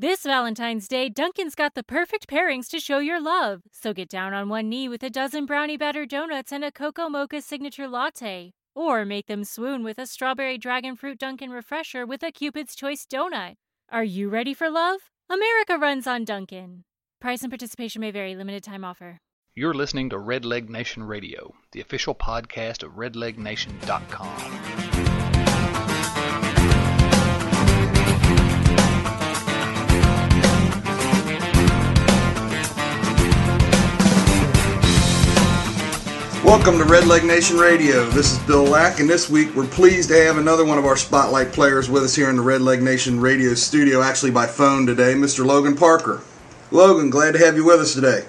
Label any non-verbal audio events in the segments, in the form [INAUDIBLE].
This Valentine's Day, Dunkin's got the perfect pairings to show your love. So get down on one knee with a dozen brownie batter donuts and a cocoa mocha signature latte. Or make them swoon with a strawberry dragon fruit Dunkin' refresher with a Cupid's Choice donut. Are you ready for love? America runs on Dunkin'. Price and participation may vary, limited time offer. You're listening to Redleg Nation Radio, the official podcast of redlegnation.com. Welcome to Red Leg Nation Radio. This is Bill Lack, and this week we're pleased to have another one of our spotlight players with us here in the Red Leg Nation Radio studio, actually by phone today, Mr. Logan Parker. Logan, glad to have you with us today.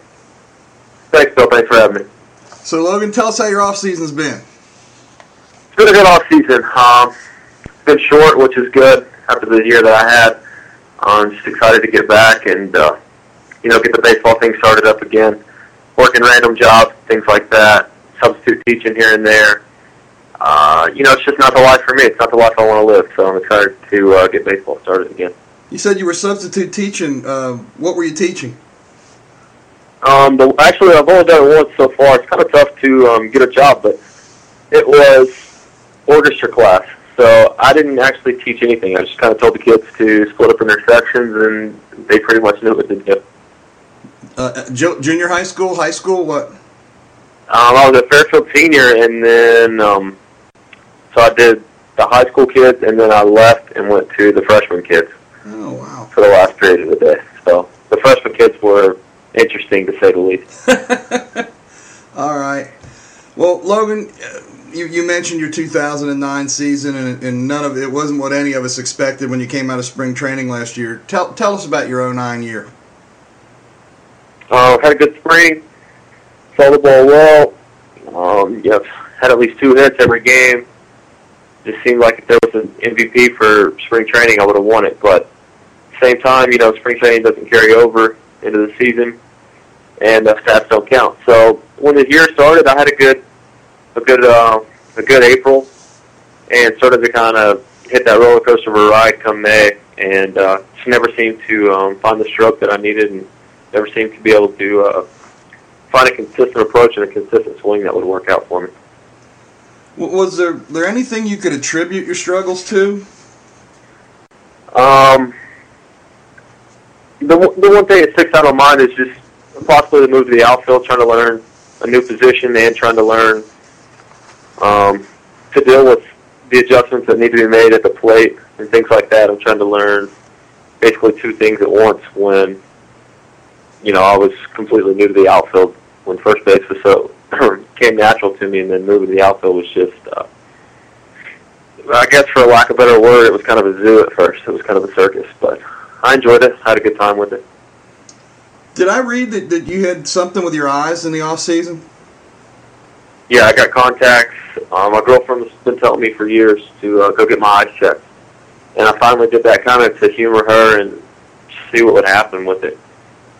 Thanks, Bill. Thanks for having me. So, Logan, tell us how your off season's been. It's been a good off season. Um, it's been short, which is good after the year that I had. I'm just excited to get back and uh, you know get the baseball thing started up again. Working random jobs, things like that. Substitute teaching here and there. Uh, you know, it's just not the life for me. It's not the life I want to live. So I'm excited to uh, get baseball started again. You said you were substitute teaching. Uh, what were you teaching? Um, the, actually, I've only done it once so far. It's kind of tough to um, get a job, but it was orchestra class. So I didn't actually teach anything. I just kind of told the kids to split up in their sections, and they pretty much knew what to do. Uh, junior high school, high school, what? Um, I was a Fairfield senior, and then um, so I did the high school kids, and then I left and went to the freshman kids Oh, wow. for the last period of the day. So the freshman kids were interesting to say the least. [LAUGHS] All right. Well, Logan, uh, you, you mentioned your 2009 season, and, and none of it wasn't what any of us expected when you came out of spring training last year. Tell tell us about your 09 year. Uh, had a good spring. Saw the ball well. Um, you know, had at least two hits every game. Just seemed like if there was an MVP for spring training, I would have won it. But same time, you know, spring training doesn't carry over into the season, and uh, stats don't count. So when the year started, I had a good, a good, uh, a good April, and started to kind of hit that roller coaster of a ride come May, and uh, just never seemed to um, find the stroke that I needed, and never seemed to be able to uh, find a consistent approach and a consistent swing that would work out for me. Was there there anything you could attribute your struggles to? Um, the one- the one thing that sticks out on mine is just possibly the move to the outfield, trying to learn a new position and trying to learn um, to deal with the adjustments that need to be made at the plate and things like that. I'm trying to learn basically two things at once when you know I was completely new to the outfield when first base was so [CLEARS THROAT] came natural to me, and then moving to the outfield was just. Uh, I guess for lack of a better word, it was kind of a zoo at first. It was kind of a circus, but I enjoyed it. had a good time with it. Did I read that, that you had something with your eyes in the off season? Yeah, I got contacts. Um, my girlfriend's been telling me for years to uh, go get my eyes checked, and I finally did that kind of to humor her and see what would happen with it.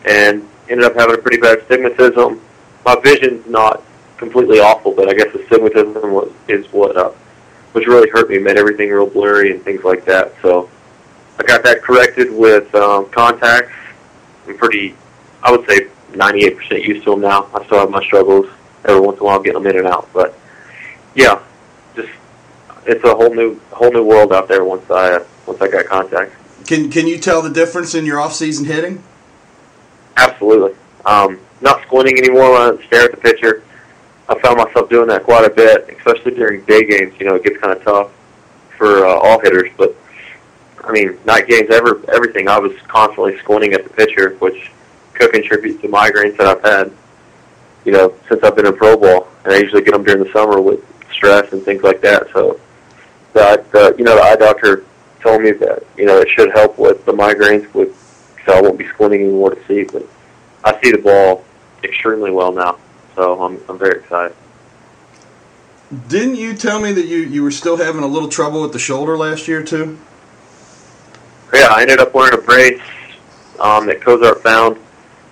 And ended up having a pretty bad stigmatism. My vision's not completely awful, but I guess the was, is what uh, which really hurt me, made everything real blurry and things like that. So I got that corrected with um, contacts. I'm pretty, I would say, 98% used to them now. I still have my struggles every once in a while getting them in and out, but yeah, just it's a whole new whole new world out there once I uh, once I got contacts. Can can you tell the difference in your off season hitting? Absolutely. Um, not squinting anymore when I stare at the pitcher. I found myself doing that quite a bit, especially during day games. You know, it gets kind of tough for uh, all hitters, but I mean, night games, ever everything. I was constantly squinting at the pitcher, which could contribute to migraines that I've had. You know, since I've been in pro ball, and I usually get them during the summer with stress and things like that. So, that uh, you know, the eye doctor told me that you know it should help with the migraines, with so I won't be squinting anymore to see. But I see the ball extremely well now, so I'm I'm very excited. Didn't you tell me that you, you were still having a little trouble with the shoulder last year too? Yeah, I ended up wearing a brace um, that Kozart found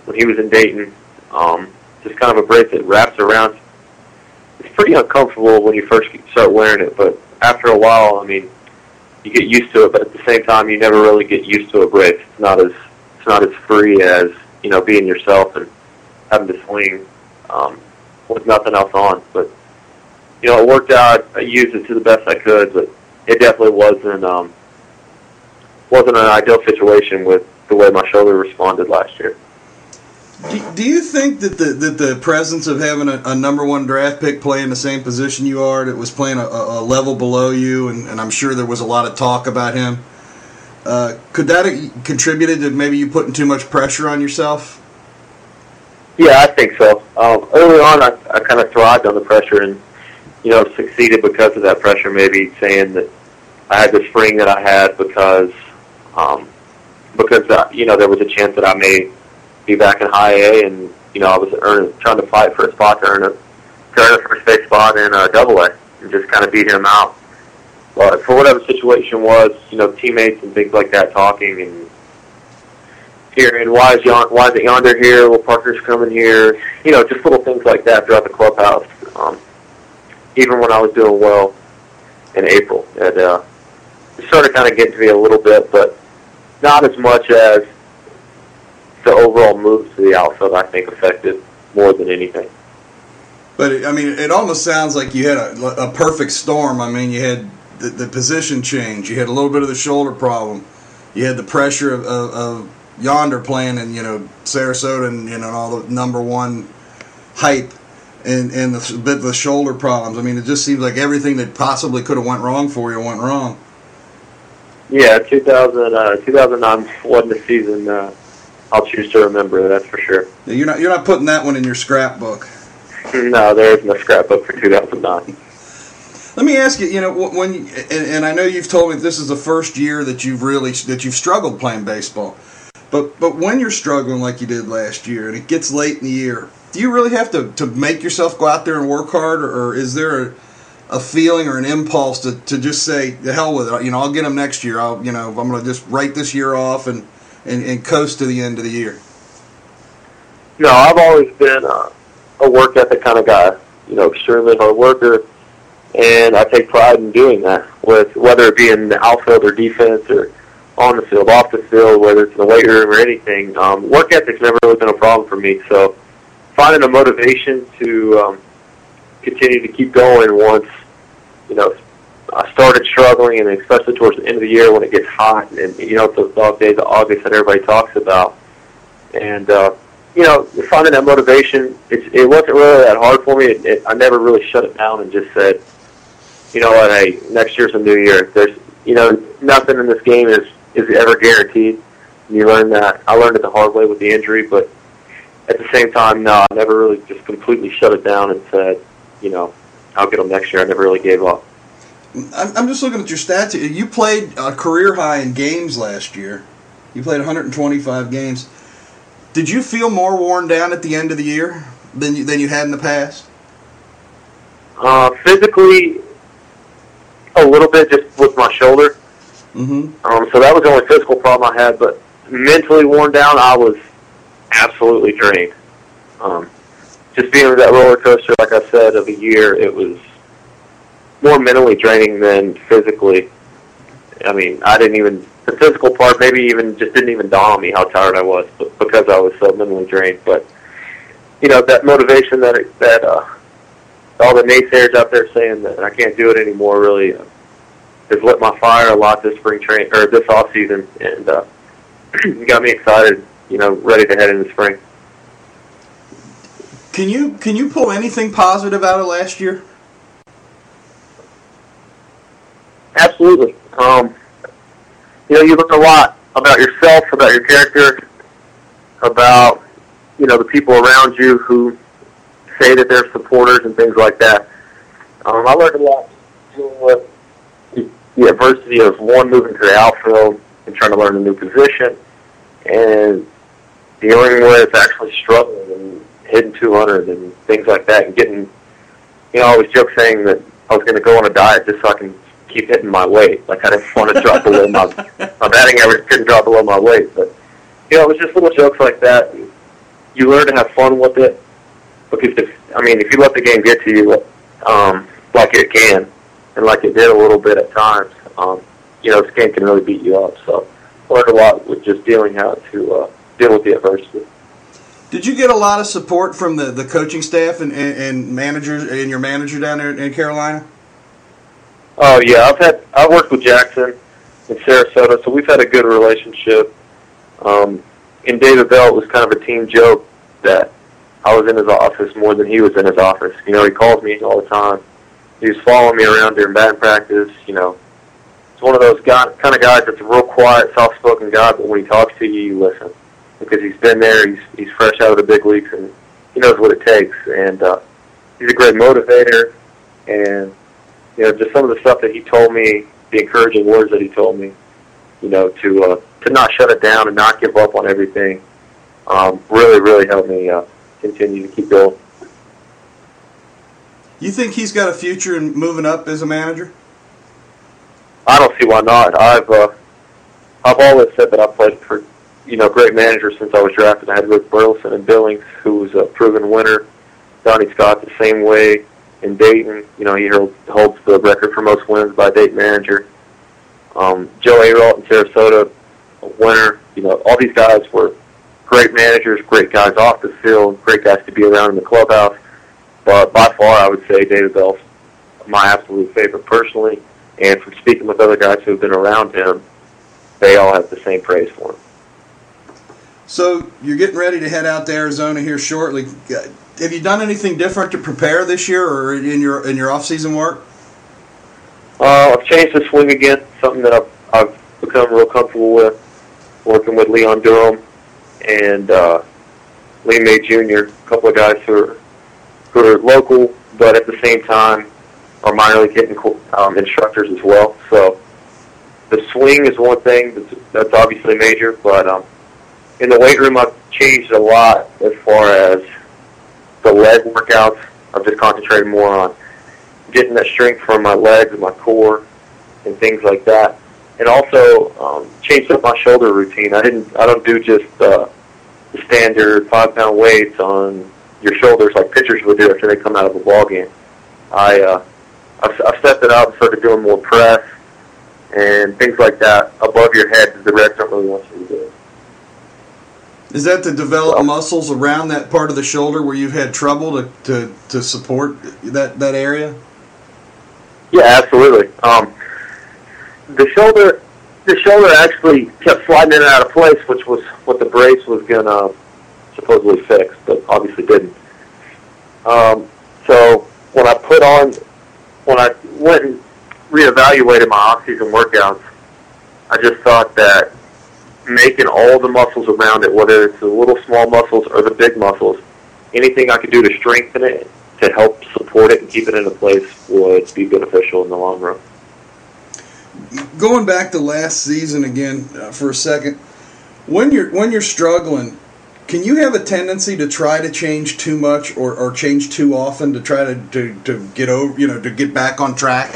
when he was in Dayton. Um, just kind of a brace that wraps around. It's pretty uncomfortable when you first start wearing it, but after a while, I mean, you get used to it. But at the same time, you never really get used to a brace. It's not as it's not as free as you know being yourself and having to swing um, with nothing else on. But you know, it worked out. I used it to the best I could, but it definitely wasn't um, wasn't an ideal situation with the way my shoulder responded last year. Do, you think that the that the presence of having a, a, number one draft pick playing the same position you are, that was playing a, a level below you, and, and, I'm sure there was a lot of talk about him, uh, could that have contributed to maybe you putting too much pressure on yourself? Yeah, I think so. Um, early on, I, I kind of thrived on the pressure and you know succeeded because of that pressure. Maybe saying that I had the spring that I had because um, because uh, you know there was a chance that I may be back in high A, and you know I was earning, trying to fight for a spot to earn a to earn a first base spot in uh, Double A, and just kind of beat him out. But for whatever situation was, you know, teammates and things like that talking and hearing why is Yon, why is it Yonder here? Well, Parker's coming here. You know, just little things like that throughout the clubhouse. Um, even when I was doing well in April, uh, it started kind of getting to me a little bit, but not as much as the overall moves to the outfield, I think, affected more than anything. But I mean, it almost sounds like you had a, a perfect storm. I mean, you had the, the, position change, you had a little bit of the shoulder problem, you had the pressure of, of, of Yonder playing in you know Sarasota and you know all the number one hype, and and the bit of the shoulder problems. I mean, it just seems like everything that possibly could have went wrong for you went wrong. Yeah, 2000, uh, 2009 wasn't a season uh, I'll choose to remember. That's for sure. You're not you're not putting that one in your scrapbook. [LAUGHS] No, there is no scrapbook for 2009. Let me ask you. You know, when and, and I know you've told me this is the first year that you've really that you've struggled playing baseball. But but when you're struggling like you did last year, and it gets late in the year, do you really have to, to make yourself go out there and work hard, or, or is there a, a, feeling or an impulse to, to just say the hell with it? You know, I'll get them next year. I'll you know I'm going to just write this year off and and, and coast to the end of the year? No, I've always been a, a work ethic kind of guy. You know, extremely hard worker, and I take pride in doing that. With whether it be in the outfield or defense or on the field, off the field, whether it's in the weight room or anything, um, work ethic's never really been a problem for me. So finding a motivation to um, continue to keep going once you know I started struggling, and especially towards the end of the year when it gets hot, and you know those dog days of August that everybody talks about, and uh, you know finding that motivation, it, it wasn't really that hard for me. It, it, I never really shut it down and just said, you know what, hey, next year's a new year. There's you know nothing in this game is is it ever guaranteed. You learn that. I learned it the hard way with the injury, but at the same time, no, I never really just completely shut it down and said, you know, I'll get them next year. I never really gave up. I'm just looking at your stats. You played a career high in games last year. You played 125 games. Did you feel more worn down at the end of the year than you, than you had in the past? Uh, physically, a little bit, just with my shoulder. Mm-hmm. Um, so that was the only physical problem I had. But mentally worn down, I was absolutely drained. Um, just being on that roller coaster, like I said, of a year, it was more mentally draining than physically. I mean, I didn't even the physical part maybe even just didn't even dawn on me how tired I was, but because I was so mentally drained. But you know that motivation that that uh, all the naysayers out there saying that I can't do it anymore really uh, has lit my fire a lot this spring train or this off season, and uh, [CLEARS THROAT] got me excited. You know, ready to head into spring. Can you can you pull anything positive out of last year? Absolutely. Um, you know, you learn a lot about yourself, about your character, about you know the people around you who say that they're supporters and things like that. Um, I learned a lot dealing with the adversity of one moving to the outfield and trying to learn a new position, and dealing with actually struggling and hitting 200 and things like that, and getting you know I always joke saying that I was going to go on a diet just so I can keep hitting my weight. Like I didn't want to drop below my [LAUGHS] my batting average couldn't drop below my weight. But you know, it was just little jokes like that. You learn to have fun with it because if I mean, if you let the game get to you, um, like it can, and like it did a little bit at times, um, you know, this game can really beat you up. So learned a lot with just dealing how to uh, deal with the adversity. Did you get a lot of support from the, the coaching staff and, and, and managers and your manager down there in Carolina? Oh yeah, I've had I worked with Jackson in Sarasota, so we've had a good relationship. Um, in David Bell, it was kind of a team joke that I was in his office more than he was in his office. You know, he calls me all the time. He was following me around during batting practice. You know, he's one of those guy, kind of guys that's a real quiet, soft-spoken guy, but when he talks to you, you listen because he's been there. He's he's fresh out of the big leagues and he knows what it takes. And uh, he's a great motivator. And you know, just some of the stuff that he told me, the encouraging words that he told me, you know, to uh, to not shut it down and not give up on everything, um, really, really helped me uh, continue to keep going. You think he's got a future in moving up as a manager? I don't see why not. I've uh, I've always said that I played for you know great managers since I was drafted. I had Rick Burleson and Billings, who was a proven winner. Donnie Scott the same way in Dayton. You know he holds the record for most wins by Dayton manager. Um, Joe Ayrault in Sarasota, a winner. You know all these guys were great managers, great guys off the field, great guys to be around in the clubhouse. But by far, I would say David Bell's my absolute favorite personally. And from speaking with other guys who have been around him, they all have the same praise for him. So you're getting ready to head out to Arizona here shortly. Have you done anything different to prepare this year, or in your in your off season work? Uh, I've changed the swing again. Something that I've, I've become real comfortable with. Working with Leon Durham and uh, Lee May Jr., a couple of guys who are are local, but at the same time are minor league hitting um, instructors as well. So the swing is one thing that's, that's obviously major, but um, in the weight room, I've changed a lot as far as the leg workouts. I've just concentrated more on getting that strength from my legs and my core and things like that. And also um, changed up my shoulder routine. I didn't. I don't do just uh, the standard five pound weights on your shoulders like pitchers would do after they come out of a ball game. I uh, I've, I've stepped it out and started doing more press and things like that above your head that the reps don't really want you to do. Is that to develop muscles around that part of the shoulder where you've had trouble to, to, to support that, that area? Yeah, absolutely. Um, the shoulder, the shoulder actually kept sliding in and out of place, which was what the brace was gonna supposedly fixed, but obviously didn't. Um, so when I put on, when I went and reevaluated my off-season workouts, I just thought that making all the muscles around it, whether it's the little small muscles or the big muscles, anything I could do to strengthen it, to help support it and keep it into place would be beneficial in the long run. Going back to last season again uh, for a second, when you're when you're struggling, can you have a tendency to try to change too much or, or change too often to try to, to, to get over you know to get back on track?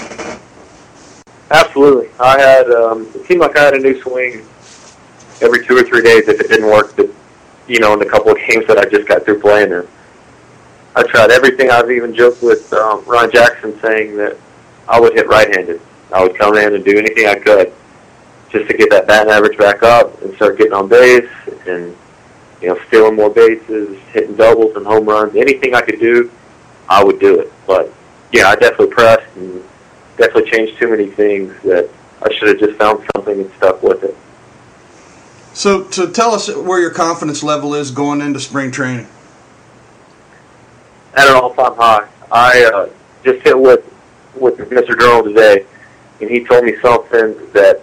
Absolutely. I had um, it seemed like I had a new swing every two or three days if it didn't work. But, you know, in the couple of games that I just got through playing in, I tried everything. I've even joked with um, Ron Jackson saying that I would hit right-handed. I would come in and do anything I could just to get that batting average back up and start getting on base and you know stealing more bases, hitting doubles and home runs. Anything I could do, I would do it. But yeah, I definitely pressed and definitely changed too many things that I should have just found something and stuck with it. So, to tell us where your confidence level is going into spring training. At an all-time high. I uh, just hit with with Mr. Durham today, and he told me something that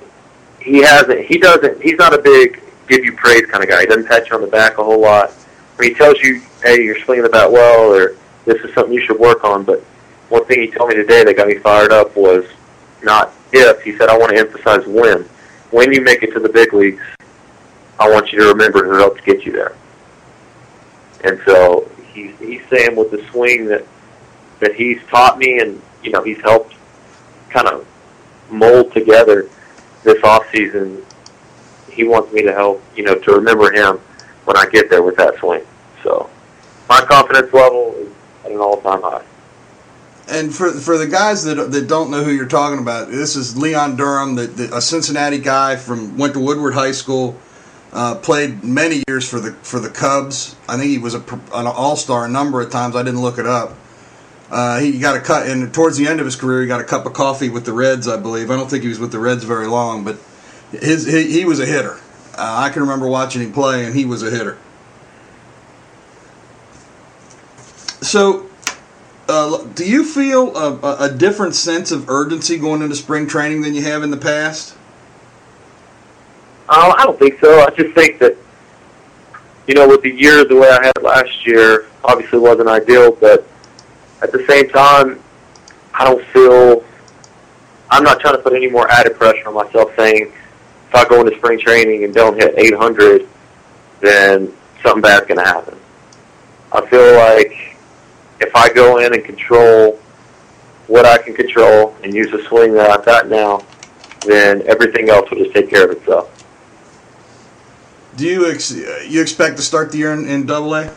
he hasn't. He doesn't. He's not a big give you praise kind of guy. He doesn't pat you on the back a whole lot. When he tells you, "Hey, you're swinging the bat well," or "This is something you should work on," but one thing he told me today that got me fired up was not if. He said, "I want to emphasize when. When you make it to the big leagues, I want you to remember who helped get you there. And so he's he's saying with the swing that that he's taught me and you know he's helped kind of mold together this off season. He wants me to help you know to remember him when I get there with that swing. So my confidence level is at an all time high. And for for the guys that that don't know who you're talking about, this is Leon Durham, the, the, a Cincinnati guy from went to Woodward High School Uh, played many years for the for the Cubs. I think he was a, an All Star a number of times. I didn't look it up. Uh, he got a cut, and towards the end of his career, he got a cup of coffee with the Reds, I believe. I don't think he was with the Reds very long, but his he, he was a hitter. Uh, I can remember watching him play, and he was a hitter. So, uh, do you feel a, a, different sense of urgency going into spring training than you have in the past? Uh, I don't think so. I just think that, you know, with the year the way I had last year, obviously wasn't ideal, but at the same time, I don't feel. I'm not trying to put any more added pressure on myself saying if I go into spring training and don't hit 800, then something bad's going to happen. I feel like if I go in and control what I can control and use the swing that I've got now, then everything else will just take care of itself. Do you ex- you expect to start the year in, in Double A?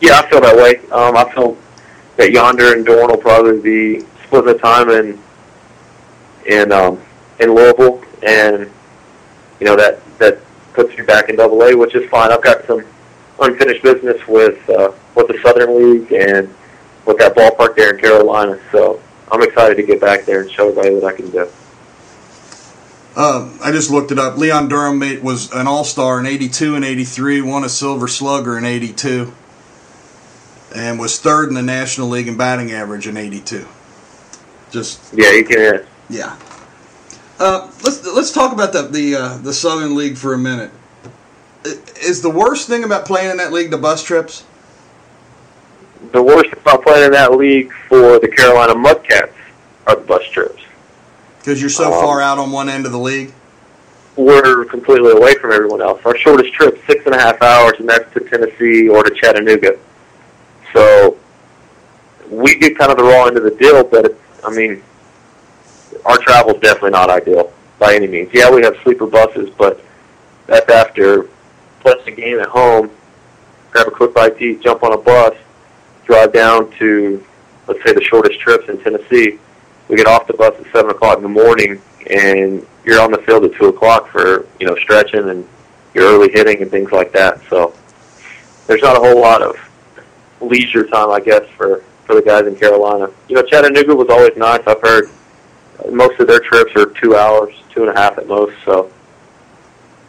Yeah, I feel that way. Um, I feel that Yonder and Dorn will probably be splitting the time in in um, in Louisville, and you know that that puts me back in Double A, which is fine. I've got some unfinished business with uh, with the Southern League and with that ballpark there in Carolina. So I'm excited to get back there and show everybody what I can do. Uh, I just looked it up. Leon Durham was an All Star in '82 and '83, won a Silver Slugger in '82, and was third in the National League in batting average in '82. Just yeah, you can. Yeah. Uh, let's let's talk about the the uh, the Southern League for a minute. Is the worst thing about playing in that league the bus trips? The worst about playing in that league for the Carolina Mudcats are the bus trips. Because you're so um, far out on one end of the league. We're completely away from everyone else. Our shortest trip six and a half hours, and that's to Tennessee or to Chattanooga. So we get kind of the raw end of the deal, but it's, I mean, our travel is definitely not ideal by any means. Yeah, we have sleeper buses, but that's after playing the game at home, grab a quick bite to eat, jump on a bus, drive down to, let's say, the shortest trips in Tennessee. We get off the bus at 7 o'clock in the morning, and you're on the field at 2 o'clock for, you know, stretching and your early hitting and things like that. So there's not a whole lot of leisure time, I guess, for, for the guys in Carolina. You know, Chattanooga was always nice. I've heard most of their trips are two hours, two and a half at most. So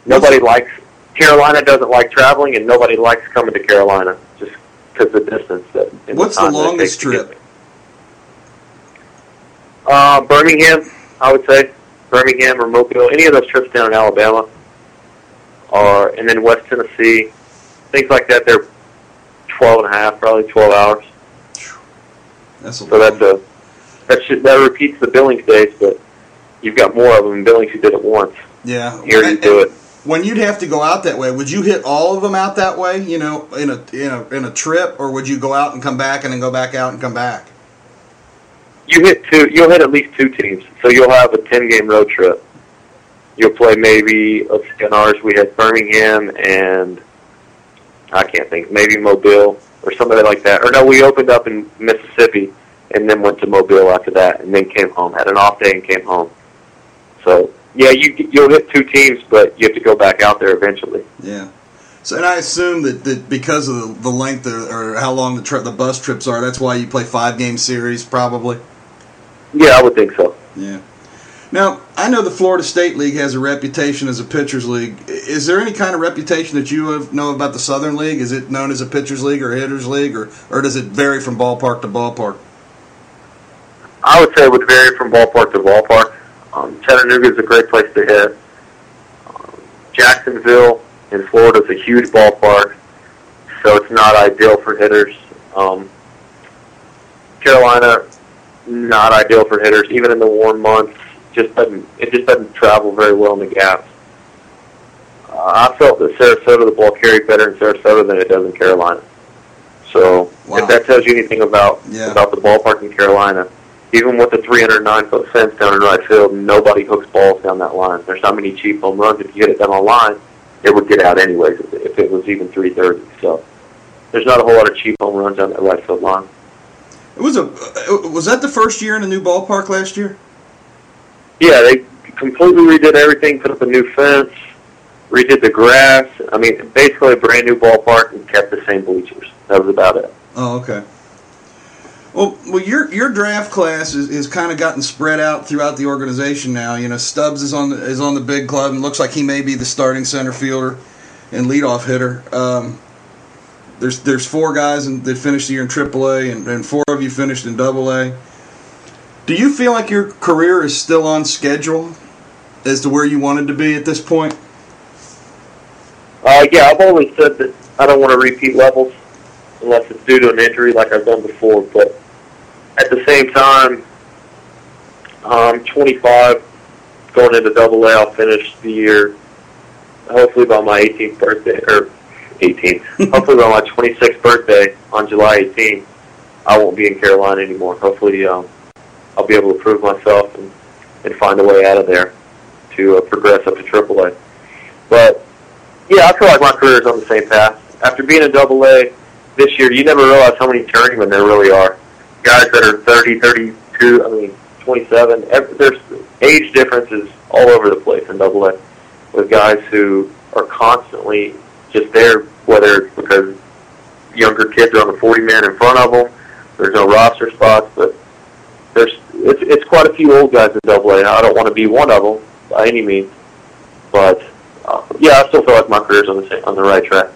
nobody likes Carolina doesn't like traveling, and nobody likes coming to Carolina just because the distance. That what's the, the longest trip? Uh, Birmingham, I would say Birmingham or Mobile. Any of those trips down in Alabama, or and then West Tennessee, things like that. They're twelve and a half, probably twelve hours. That's a so that's a that should, that repeats the Billings days, but you've got more of them in Billings who did it once. Yeah, here you do it. When you'd have to go out that way, would you hit all of them out that way? You know, in a in a in a trip, or would you go out and come back and then go back out and come back? You hit two. You'll hit at least two teams. So you'll have a ten game road trip. You'll play maybe let's see, on ours we had Birmingham and I can't think maybe Mobile or somebody like that. Or no, we opened up in Mississippi and then went to Mobile after that, and then came home. Had an off day and came home. So yeah, you you'll hit two teams, but you have to go back out there eventually. Yeah. So, and I assume that, that because of the, length of, or how long the trip, the bus trips are, that's why you play five game series, probably. Yeah, I would think so. Yeah. Now, I know the Florida State League has a reputation as a pitchers league. Is there any kind of reputation that you know about the Southern League? Is it known as a pitchers league or hitters league, or, or does it vary from ballpark to ballpark? I would say it would vary from ballpark to ballpark. Um, Chattanooga is a great place to hit. Um, Jacksonville in Florida is a huge ballpark, so it's not ideal for hitters. Um, Carolina, not ideal for hitters, even in the warm months. Just doesn't it just doesn't travel very well in the gaps. Uh, I felt that Sarasota the ball carried better in Sarasota than it does in Carolina. So wow. if that tells you anything about yeah. about the ballpark in Carolina, even with the 309 foot fence down in right field, nobody hooks balls down that line. There's not many cheap home runs. If you hit it down the line, it would get out anyways if it was even 330. So there's not a whole lot of cheap home runs down that right field line. It was a was that the first year in a new ballpark last year? Yeah, they completely redid everything, put up a new fence. redid the grass. I mean, basically a brand new ballpark and kept the same bleachers. That was about it. Oh, okay. Well, well, your your draft class is, is kind of gotten spread out throughout the organization now. You know, Stubbs is on the, is on the big club and looks like he may be the starting center fielder and leadoff hitter. Um, there's there's four guys in, that finished the year in AAA, and, and four of you finished in AA. Do you feel like your career is still on schedule as to where you wanted to be at this point? Uh, yeah, I've always said that I don't want to repeat levels unless it's due to an injury like I've done before. But at the same time, I'm 25, going into Double A. I'll finish the year hopefully by my 18th birthday or 18th. [LAUGHS] hopefully by my 26th birthday on July 18th, I won't be in Carolina anymore. Hopefully, um, I'll be able to prove myself and, and find a way out of there to uh, progress up to AAA. But yeah, I feel like my career is on the same path. After being in Double A this year, you never realize how many journeymen there really are. Guys that are 30, 32, I mean, 27. There's age differences all over the place in Double A with guys who are constantly just there, whether it's because younger kids are on the 40 man in front of them. There's no roster spots, but there's it's it's quite a few old guys in Double A. I don't want to be one of them by any means, but uh, yeah, I still feel like my career's on the on the right track.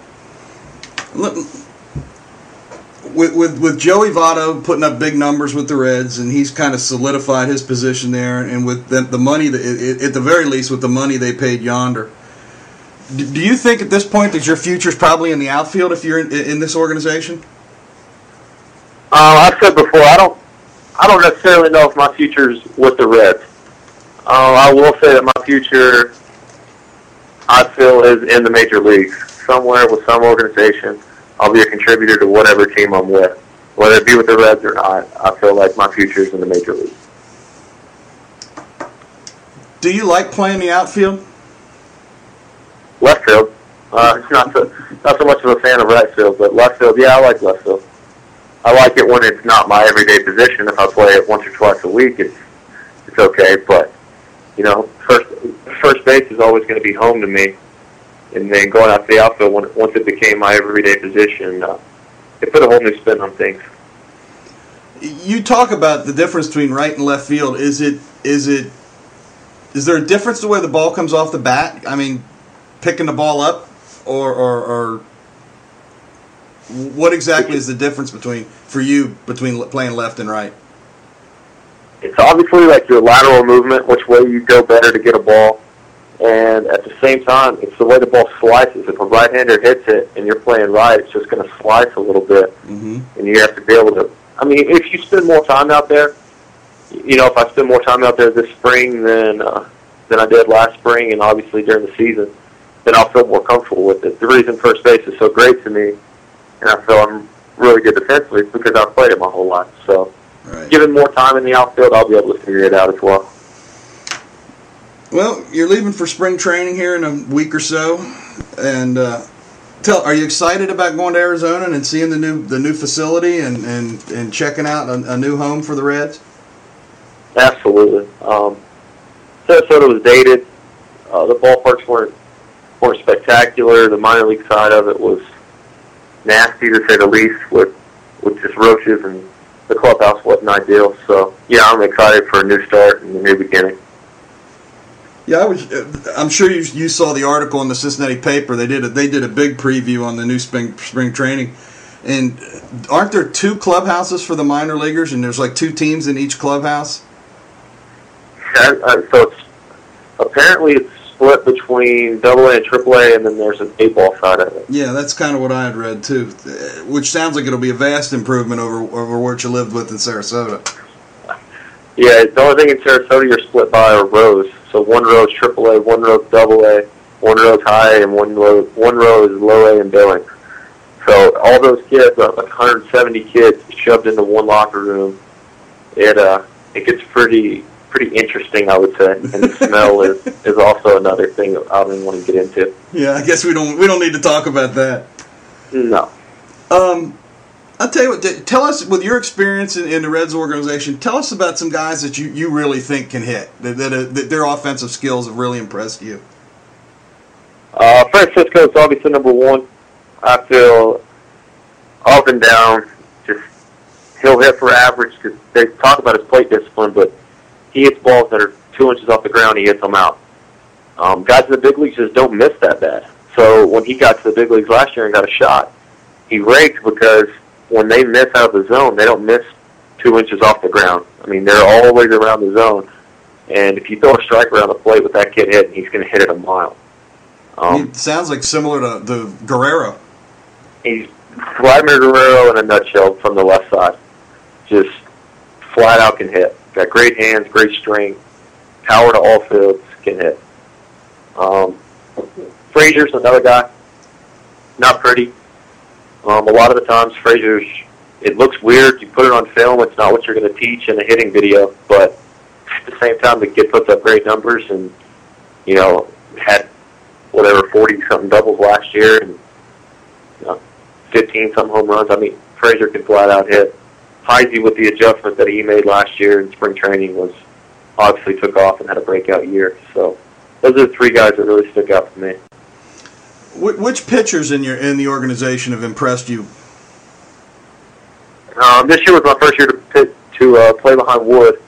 With, with with Joey Votto putting up big numbers with the Reds, and he's kind of solidified his position there, and with the, the money that, at the very least, with the money they paid Yonder, do you think at this point that your future is probably in the outfield if you're in, in this organization? Uh, I've said before, I don't, I don't necessarily know if my future is with the Reds. Uh, I will say that my future I feel is in the major leagues, somewhere with some organization. I'll be a contributor to whatever team I'm with, whether it be with the Reds or not. I feel like my future is in the major leagues. Do you like playing the outfield? Left field. Uh, [LAUGHS] not so not so much of a fan of right field, but left field. Yeah, I like left field. I like it when it's not my everyday position. If I play it once or twice a week, it's it's okay. But you know, first first base is always going to be home to me. And then going out to the outfield, when, once it became my everyday position, uh, it put a whole new spin on things. You talk about the difference between right and left field. Is it is it is there a difference the way the ball comes off the bat? I mean, picking the ball up, or or, or what exactly is the difference between for you between playing left and right? It's obviously like your lateral movement, which way you go better to get a ball, and at the same time, it's the way the ball slices. If a right-hander hits it and you're playing right, it's just going to slice a little bit, mm-hmm. and you have to be able to. I mean, if you spend more time out there, you know, if I spend more time out there this spring than uh, than I did last spring, and obviously during the season, then I'll feel more comfortable with it. The reason first base is so great to me, and I feel I'm really good defensively, is because I've played it my whole life. So Right. given more time in the outfield, I'll be able to figure it out as well. Well, you're leaving for spring training here in a week or so, and uh, tell, are you excited about going to Arizona and seeing the new the new facility and and, and checking out a, a new home for the Reds? Absolutely. Um, Sarasota was dated. Uh, the ballparks weren't weren't spectacular. The minor league side of it was nasty to say the least, with with just roaches and the clubhouse wasn't ideal. So yeah, I'm excited for a new start and a new beginning. Yeah, I was. I'm sure you you saw the article in the Cincinnati paper. They did a, they did a big preview on the new spring spring training, and aren't there two clubhouses for the minor leaguers? And there's like two teams in each clubhouse. Uh, uh, so it's apparently it's split between Double A and Triple A, and then there's an A ball side of it. Yeah, that's kind of what I had read too, which sounds like it'll be a vast improvement over over what you lived with in Sarasota. Yeah, the only thing in Sarasota you're split by are rows. So one row is AAA, one row is AA, one row is High, and one row one row is Low A and Billings. So all those kids, uh, like 170 kids, shoved into one locker room. It uh, it gets pretty pretty interesting, I would say. And the [LAUGHS] smell is is also another thing that I don't even want to get into. Yeah, I guess we don't we don't need to talk about that. No. Um, I'll tell you what. Tell us with your experience in, in the Reds organization. Tell us about some guys that you, you really think can hit. That, that, uh, that their offensive skills have really impressed you. Uh, Francisco is obviously number one. I feel up and down. Just he'll hit for average because they talk about his plate discipline, but he hits balls that are two inches off the ground. He hits them out. Um, guys in the big leagues just don't miss that bad. So when he got to the big leagues last year and got a shot, he raked because when they miss out of the zone, they don't miss two inches off the ground. I mean, they're always around the zone. And if you throw a strike around the plate with that kid hitting, he's going to hit it a mile. Um, it sounds like similar to the Guerrero. He's Vladimir Guerrero in a nutshell from the left side. Just flat out can hit. Got great hands, great strength, power to all fields, can hit. Um, Frazier's another guy. Not pretty. Um, a lot of the times, Frazier's it looks weird. You put it on film. It's not what you're going to teach in a hitting video. But at the same time, the kid puts up great numbers, and you know had whatever forty something doubles last year, and you know, fifteen some home runs. I mean, Frazier can flat out hit. Heisey with the adjustment that he made last year in spring training was obviously took off and had a breakout year. So those are the three guys that really stick out for me. Which pitchers in your in the organization have impressed you? Um, this year was my first year to pit, to uh, play behind Wood,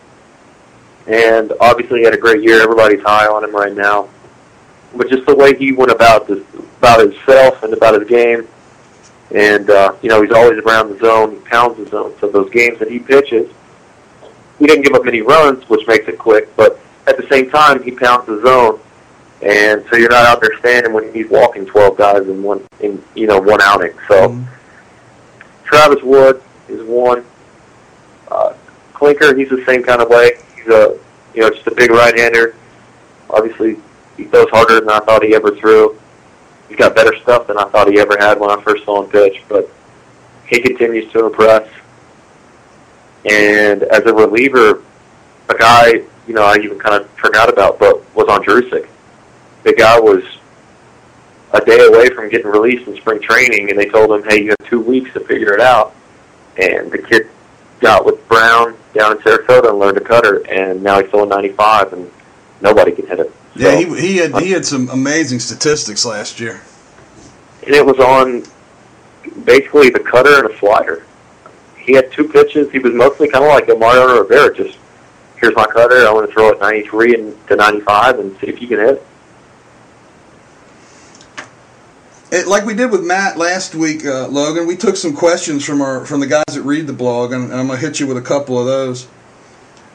and obviously he had a great year. Everybody's high on him right now, but just the way he went about this, about himself and about his game, and uh, you know he's always around the zone. Pounds the zone. So those games that he pitches, he didn't give up many runs, which makes it quick. But at the same time, he pounds the zone, and so you're not out there standing when he's walking 12 guys in one in you know one outing. So mm-hmm. Travis Wood is one. Uh, Clinker, he's the same kind of way. He's a you know just a big right-hander. Obviously, he throws harder than I thought he ever threw. He's got better stuff than I thought he ever had when I first saw him pitch, but he continues to impress. And as a reliever, a guy you know I even kind of forgot about, but was Ondrusek the guy was a day away from getting released in spring training, and they told him, "Hey, you have two weeks to figure it out." And the kid got with Brown down in Sarasota and learned to cutter, and now he's throwing 95, and nobody can hit it. So, yeah, he, he had he had uh, some amazing statistics last year. And it was on basically the cutter and a slider. He had two pitches. He was mostly kind of like a Mariano Rivera, just here's my cutter. I want to throw it 93 and to 95 and see if you can hit. It, like we did with Matt last week, uh, Logan, we took some questions from our from the guys that read the blog, and, and I'm gonna hit you with a couple of those.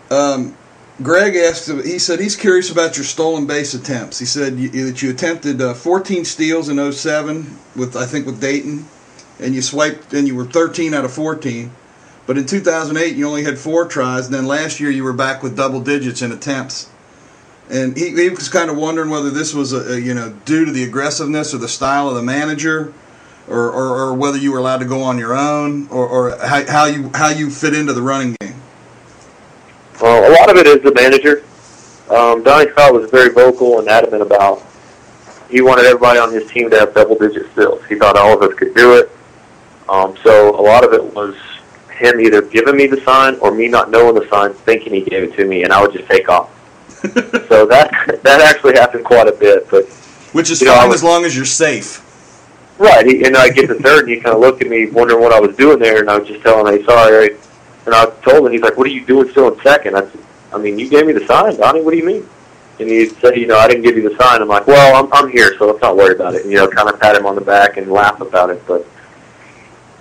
Um, Greg asked, he said he's curious about your stolen base attempts. He said you, that you attempted uh, 14 steals in 07 with I think with Dayton, and you swiped and you were 13 out of 14. But in 2008 you only had four tries, and then last year you were back with double digits in attempts and he, he was kind of wondering whether this was a, a, you know due to the aggressiveness or the style of the manager, or, or, or whether you were allowed to go on your own, or, or how, how you how you fit into the running game. Well, a lot of it is the manager. Um, Donnie Scott was very vocal and adamant about he wanted everybody on his team to have double-digit steals. He thought all of us could do it. Um, so a lot of it was him either giving me the sign or me not knowing the sign, thinking he gave it to me, and I would just take off so that that actually happened quite a bit. But which is fine know, was, as long as you're safe. Right, he, and I get to third, and he kind of looked at me, wondering what I was doing there, and I was just telling him, "Hey, sorry." And I told him, he's like, "What are you doing still in second? I said, "I mean, you gave me the sign, Donnie. What do you mean?" And he said, "You know, I didn't give you the sign." I'm like, "Well, I'm I'm here, so let's not worry about it." And you know, kind of pat him on the back and laugh about it. But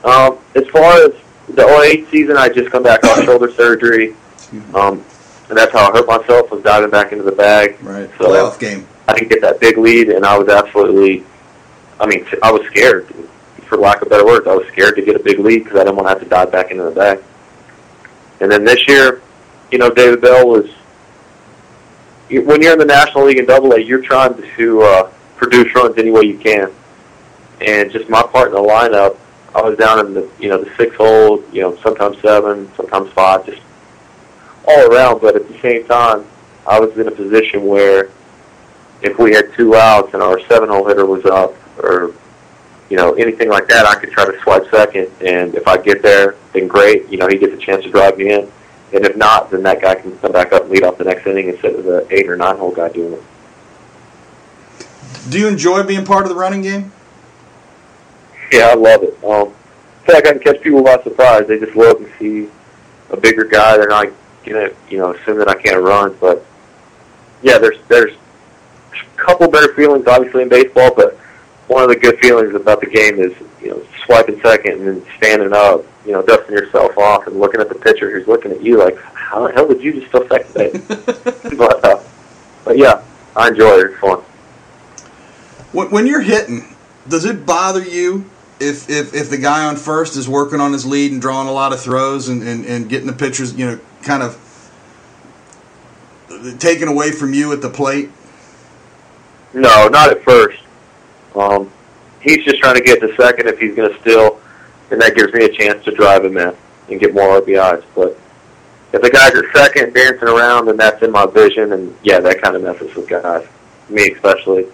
um, as far as the 08 season, I just come back off shoulder surgery. Um, and that's how I hurt myself was diving back into the bag. Right. So Playoff game. I didn't get that big lead, and I was absolutely. I mean, I was scared, for lack of better words. I was scared to get a big lead because I didn't want to have to dive back into the bag. And then this year, you know, David Bell was. When you're in the National League in Double A, you're trying to uh, produce runs any way you can. And just my part in the lineup, I was down in the you know the six hole, you know sometimes seven, sometimes five, just all around, but at the same time, I was in a position where if we had two outs and our seven hole hitter was up or you know anything like that, I could try to swipe second, and if I get there, then great. You know, he gets a chance to drive me in, and if not, then that guy can come back up and lead off the next inning instead of the eight or nine hole guy doing it. Do you enjoy being part of the running game? Yeah, I love it. Um, I feel like I can catch people by surprise. They just look and see a bigger guy. They're not gonna, you know, assume that I can't run. But yeah, there's there's a couple better feelings obviously in baseball, but one of the good feelings about the game is you know swiping second and then standing up, you know, dusting yourself off and looking at the pitcher who's looking at you like, how the hell did you just still second base? but uh, but yeah, I enjoy it. It's fun. When, when you're hitting, does it bother you if, if if the guy on first is working on his lead and drawing a lot of throws and, and, and getting the pitchers, you know, kind of taken away from you at the plate? No, not at first. Um, he's just trying to get to second if he's going to steal, and that gives me a chance to drive him in and get more RBIs. But if the guy's at second dancing around, then that's in my vision, and yeah, that kind of messes with guys, me especially.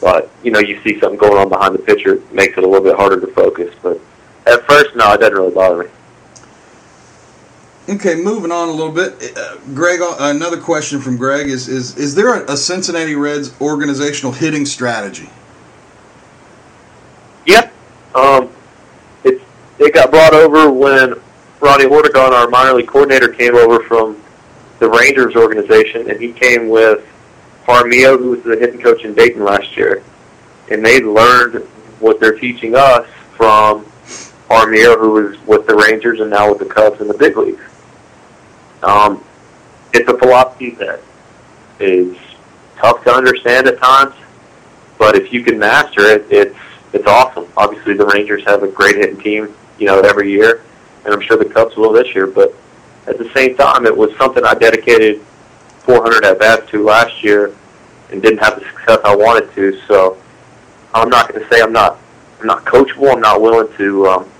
But you know, you see something going on behind the pitcher, it makes it a little bit harder to focus. But at first, no, it doesn't really bother me. Okay, moving on a little bit. Uh, Greg, uh, another question from Greg is is is there a, a Cincinnati Reds organizational hitting strategy? Yep. Um, it it got brought over when Ronnie Ortegon, our minor league coordinator, came over from the Rangers organization, and he came with Jaramillo, who was the hitting coach in Dayton last year, and they learned what they're teaching us from Jaramillo, who was with the Rangers and now with the Cubs in the big leagues. Um, it's a philosophy that is tough to understand at times, but if you can master it, it's it's awesome. Obviously, the Rangers have a great hitting team, you know, every year, and I'm sure the Cubs will this year. But at the same time, it was something I dedicated 400 at bats to last year, and didn't have the success I wanted to. So I'm not going to say I'm not I'm not coachable. I'm not willing to um,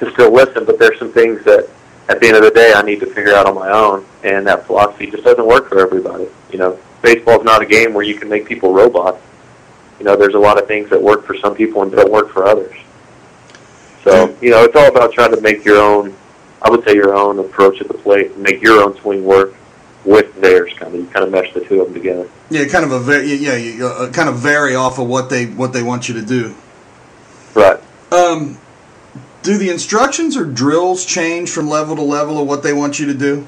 to still listen, but there's some things that at the end of the day I need to figure out on my own, and that philosophy just doesn't work for everybody. You know, baseball's not a game where you can make people robots you know, there's a lot of things that work for some people and don't work for others. So, you know, it's all about trying to make your own, I would say your own approach at the plate make your own swing work with theirs. Kind of, you kind of mesh the two of them together. Yeah, kind of a very, yeah, you, uh, kind of vary off of what they what they want you to do. Right. Um, do the instructions or drills change from level to level of what they want you to do?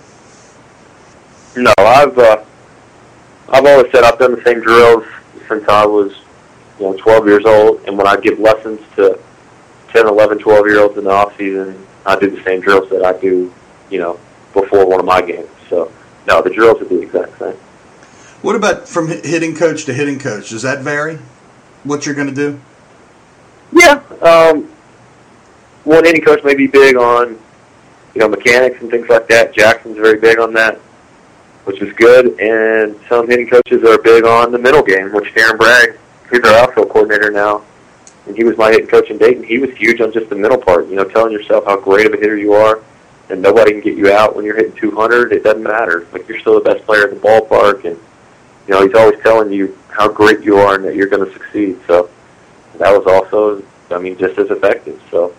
No, I've uh, I've always said I've done the same drills since I was you know, 12 years old, and when I give lessons to 10, 11, 12 year olds in the off season, I do the same drills that I do, you know, before one of my games. So, no, the drills are the exact same. What about from hitting coach to hitting coach? Does that vary? What you're going to do? Yeah, um, one hitting coach may be big on, you know, mechanics and things like that. Jackson's very big on that, which is good. And some hitting coaches are big on the middle game, which Darren Bragg he's our outfield coordinator now, and he was my hitting coach in Dayton. He was huge on just the middle part. You know, telling yourself how great of a hitter you are, and nobody can get you out when you're hitting 200. It doesn't matter. Like you're still the best player in the ballpark, and you know he's always telling you how great you are and that you're going to succeed. So that was also, I mean, just as effective. So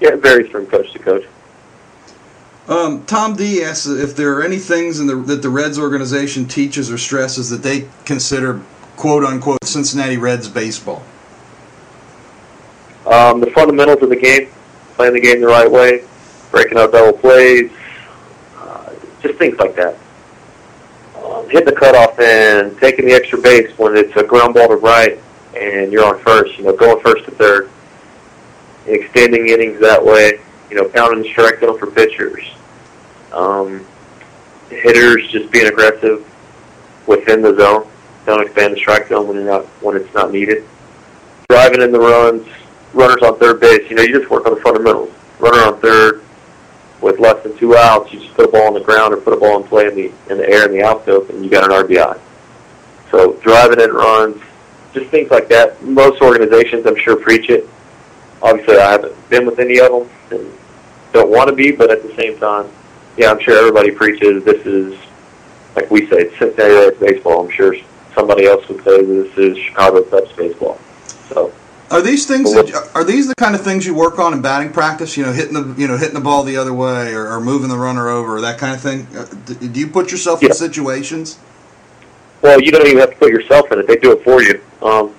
yeah, it varies from coach to coach. Um, Tom D asks if there are any things in the, that the Reds organization teaches or stresses that they consider quote unquote Cincinnati Reds baseball? Um, the fundamentals of the game, playing the game the right way, breaking out double plays, uh, just things like that. Um, hitting the cutoff and taking the extra base when it's a ground ball to right and you're on first, you know, going first to third, extending innings that way, you know, pounding strike zone for pitchers. Um, hitters just being aggressive within the zone don't expand the strike zone when you're not when it's not needed. Driving in the runs, runners on third base. You know, you just work on the fundamentals. Runner on third with less than two outs, you just put a ball on the ground or put a ball in play in the in the air in the outfield, and you got an RBI. So driving in runs, just things like that. Most organizations, I'm sure, preach it. Obviously, I haven't been with any of them and don't want to be, but at the same time, yeah, I'm sure everybody preaches this is, like we say, Cincinnati Reds baseball. I'm sure somebody else would say this is Chicago Cubs baseball. So. Are these things? That, are these the kind of things you work on in batting practice? You know, hitting the you know hitting the ball the other way, or, or moving the runner over, or that kind of thing. Uh, do you put yourself yeah. in situations? Well, you don't even have to put yourself in it; they do it for you. Um,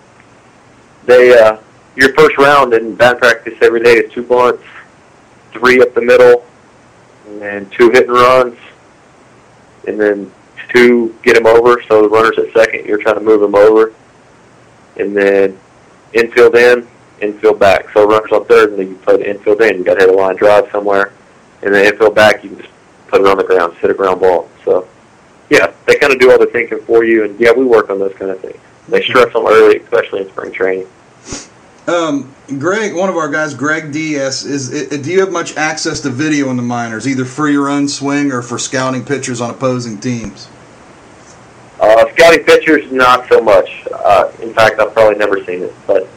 they uh, your first round in band practice every day is two bunts, three up the middle, and two hit and runs, and then two get him over. So the runner's at second, you're trying to move him over, and then infield in, infield back. So runners on third, and then you play the infield in. You got to hit a line drive somewhere, and then infield back, you can just put it on the ground, hit a ground ball. So yeah, they kind of do all the thinking for you, and yeah, we work on those kind of things. They mm-hmm. stress them early, especially in spring training. Um, Greg, one of our guys, Greg Diaz, is, is. Do you have much access to video in the minors, either for your own swing or for scouting pitchers on opposing teams? Uh, scouting pitchers, not so much. Uh, in fact, I've probably never seen it. But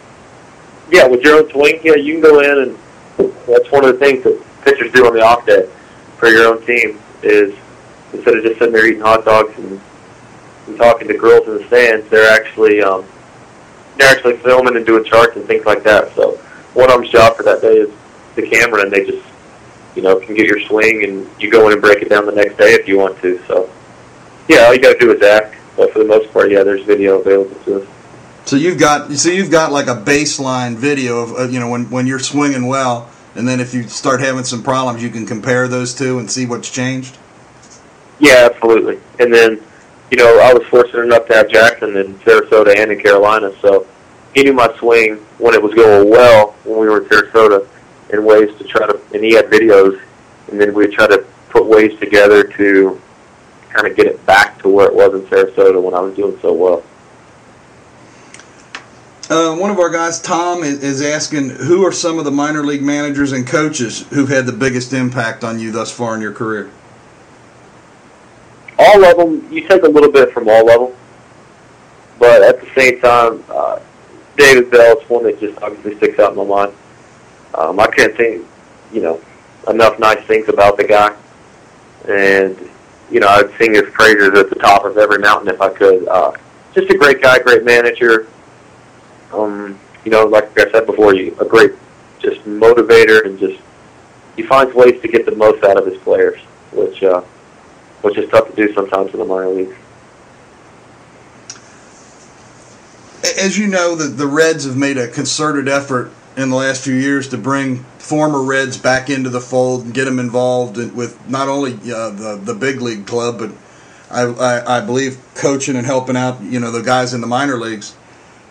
yeah, with your own swing, yeah, you can go in, and that's one of the things that pitchers do on the off day for your own team is instead of just sitting there eating hot dogs and, and talking to girls in the stands, they're actually um, they're actually filming and doing charts and things like that. So one of them's job for that day is the camera, and they just you know can get your swing, and you go in and break it down the next day if you want to. So yeah, all you got to do is ask. But for the most part, yeah, there's video available to us. So you've got so you've got like a baseline video of uh, you know when when you're swinging well, and then if you start having some problems, you can compare those two and see what's changed. Yeah, absolutely. And then, you know, I was fortunate enough to have Jackson in Sarasota and in Carolina, so he knew my swing when it was going well when we were in Sarasota, and ways to try to. And he had videos, and then we try to put ways together to kind of get it back to where it was in Sarasota when I was doing so well. Uh, one of our guys, Tom, is asking who are some of the minor league managers and coaches who've had the biggest impact on you thus far in your career? All of them, you take a little bit from all of them, but at the same time, uh, David Bell is one that just obviously sticks out in my mind. Um, I can't think, you know, enough nice things about the guy, and you know, I'd sing his praises at the top of every mountain if I could. Uh, just a great guy, great manager. Um, you know, like I said before, you a great just motivator and just he finds ways to get the most out of his players, which uh, which is tough to do sometimes in the minor leagues. As you know, the the Reds have made a concerted effort in the last few years to bring former Reds back into the fold and get them involved with not only uh, the the big league club, but I, I, I, believe coaching and helping out you know the guys in the minor leagues.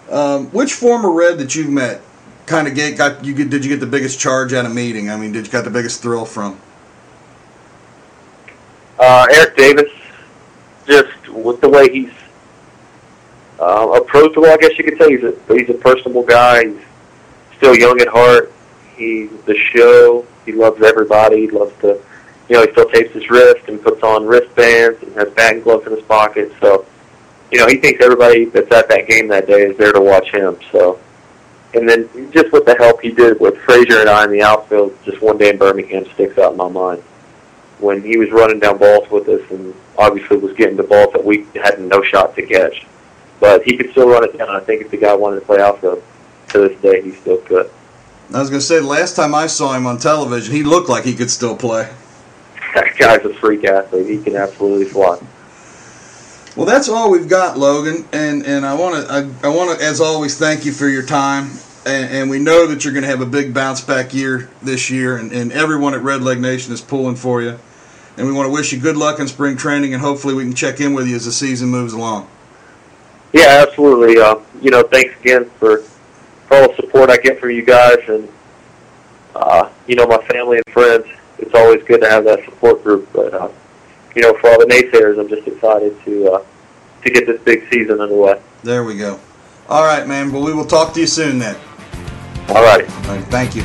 Um, which former Red that you've met kind of get got you did you get the biggest charge at a meeting? I mean, did you got the biggest thrill from? Uh, Eric Davis, just with the way he's uh, approachable, I guess you could say he's a he's a personable guy. He's still young at heart. He's the show. He loves everybody. He loves to, you know, he still tapes his wrist and puts on wristbands and has batting gloves in his pocket. So, you know, he thinks everybody that's at that game that day is there to watch him. So, and then just with the help he did with Frazier and I in the outfield, just one day in Birmingham sticks out in my mind. When he was running down balls with us and obviously was getting the balls that we had no shot to catch. But he could still run it down. I think if the guy wanted to play outfield, to this day, he still could. I was going to say, the last time I saw him on television, he looked like he could still play. [LAUGHS] That guy's a freak athlete. He can absolutely fly. Well, that's all we've got, Logan. And and I want to I, I want to, as always, thank you for your time. And, and we know that you're going to have a big bounce back year this year, and, and everyone at Redleg Nation is pulling for you. And we want to wish you good luck in spring training, and hopefully we can check in with you as the season moves along. Yeah, absolutely. Uh, you know, thanks again for all the support I get from you guys and uh, you know my family and friends. It's always good to have that support group. But uh, you know, for all the naysayers, I'm just excited to uh, to get this big season underway. There we go. All right, man. Well, we will talk to you soon then. All right. All right. Thank you.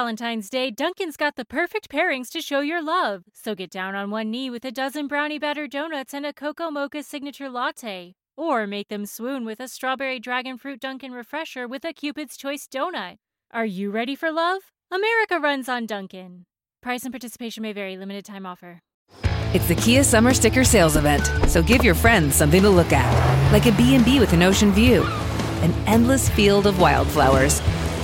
Valentine's Day, Dunkin's got the perfect pairings to show your love. So get down on one knee with a dozen brownie batter donuts and a cocoa mocha signature latte. Or make them swoon with a strawberry dragon fruit Dunkin' refresher with a Cupid's Choice donut. Are you ready for love? America runs on Dunkin'. Price and participation may vary, limited time offer. It's the Kia Summer Sticker Sales Event, so give your friends something to look at, like a B&B with an ocean view, an endless field of wildflowers,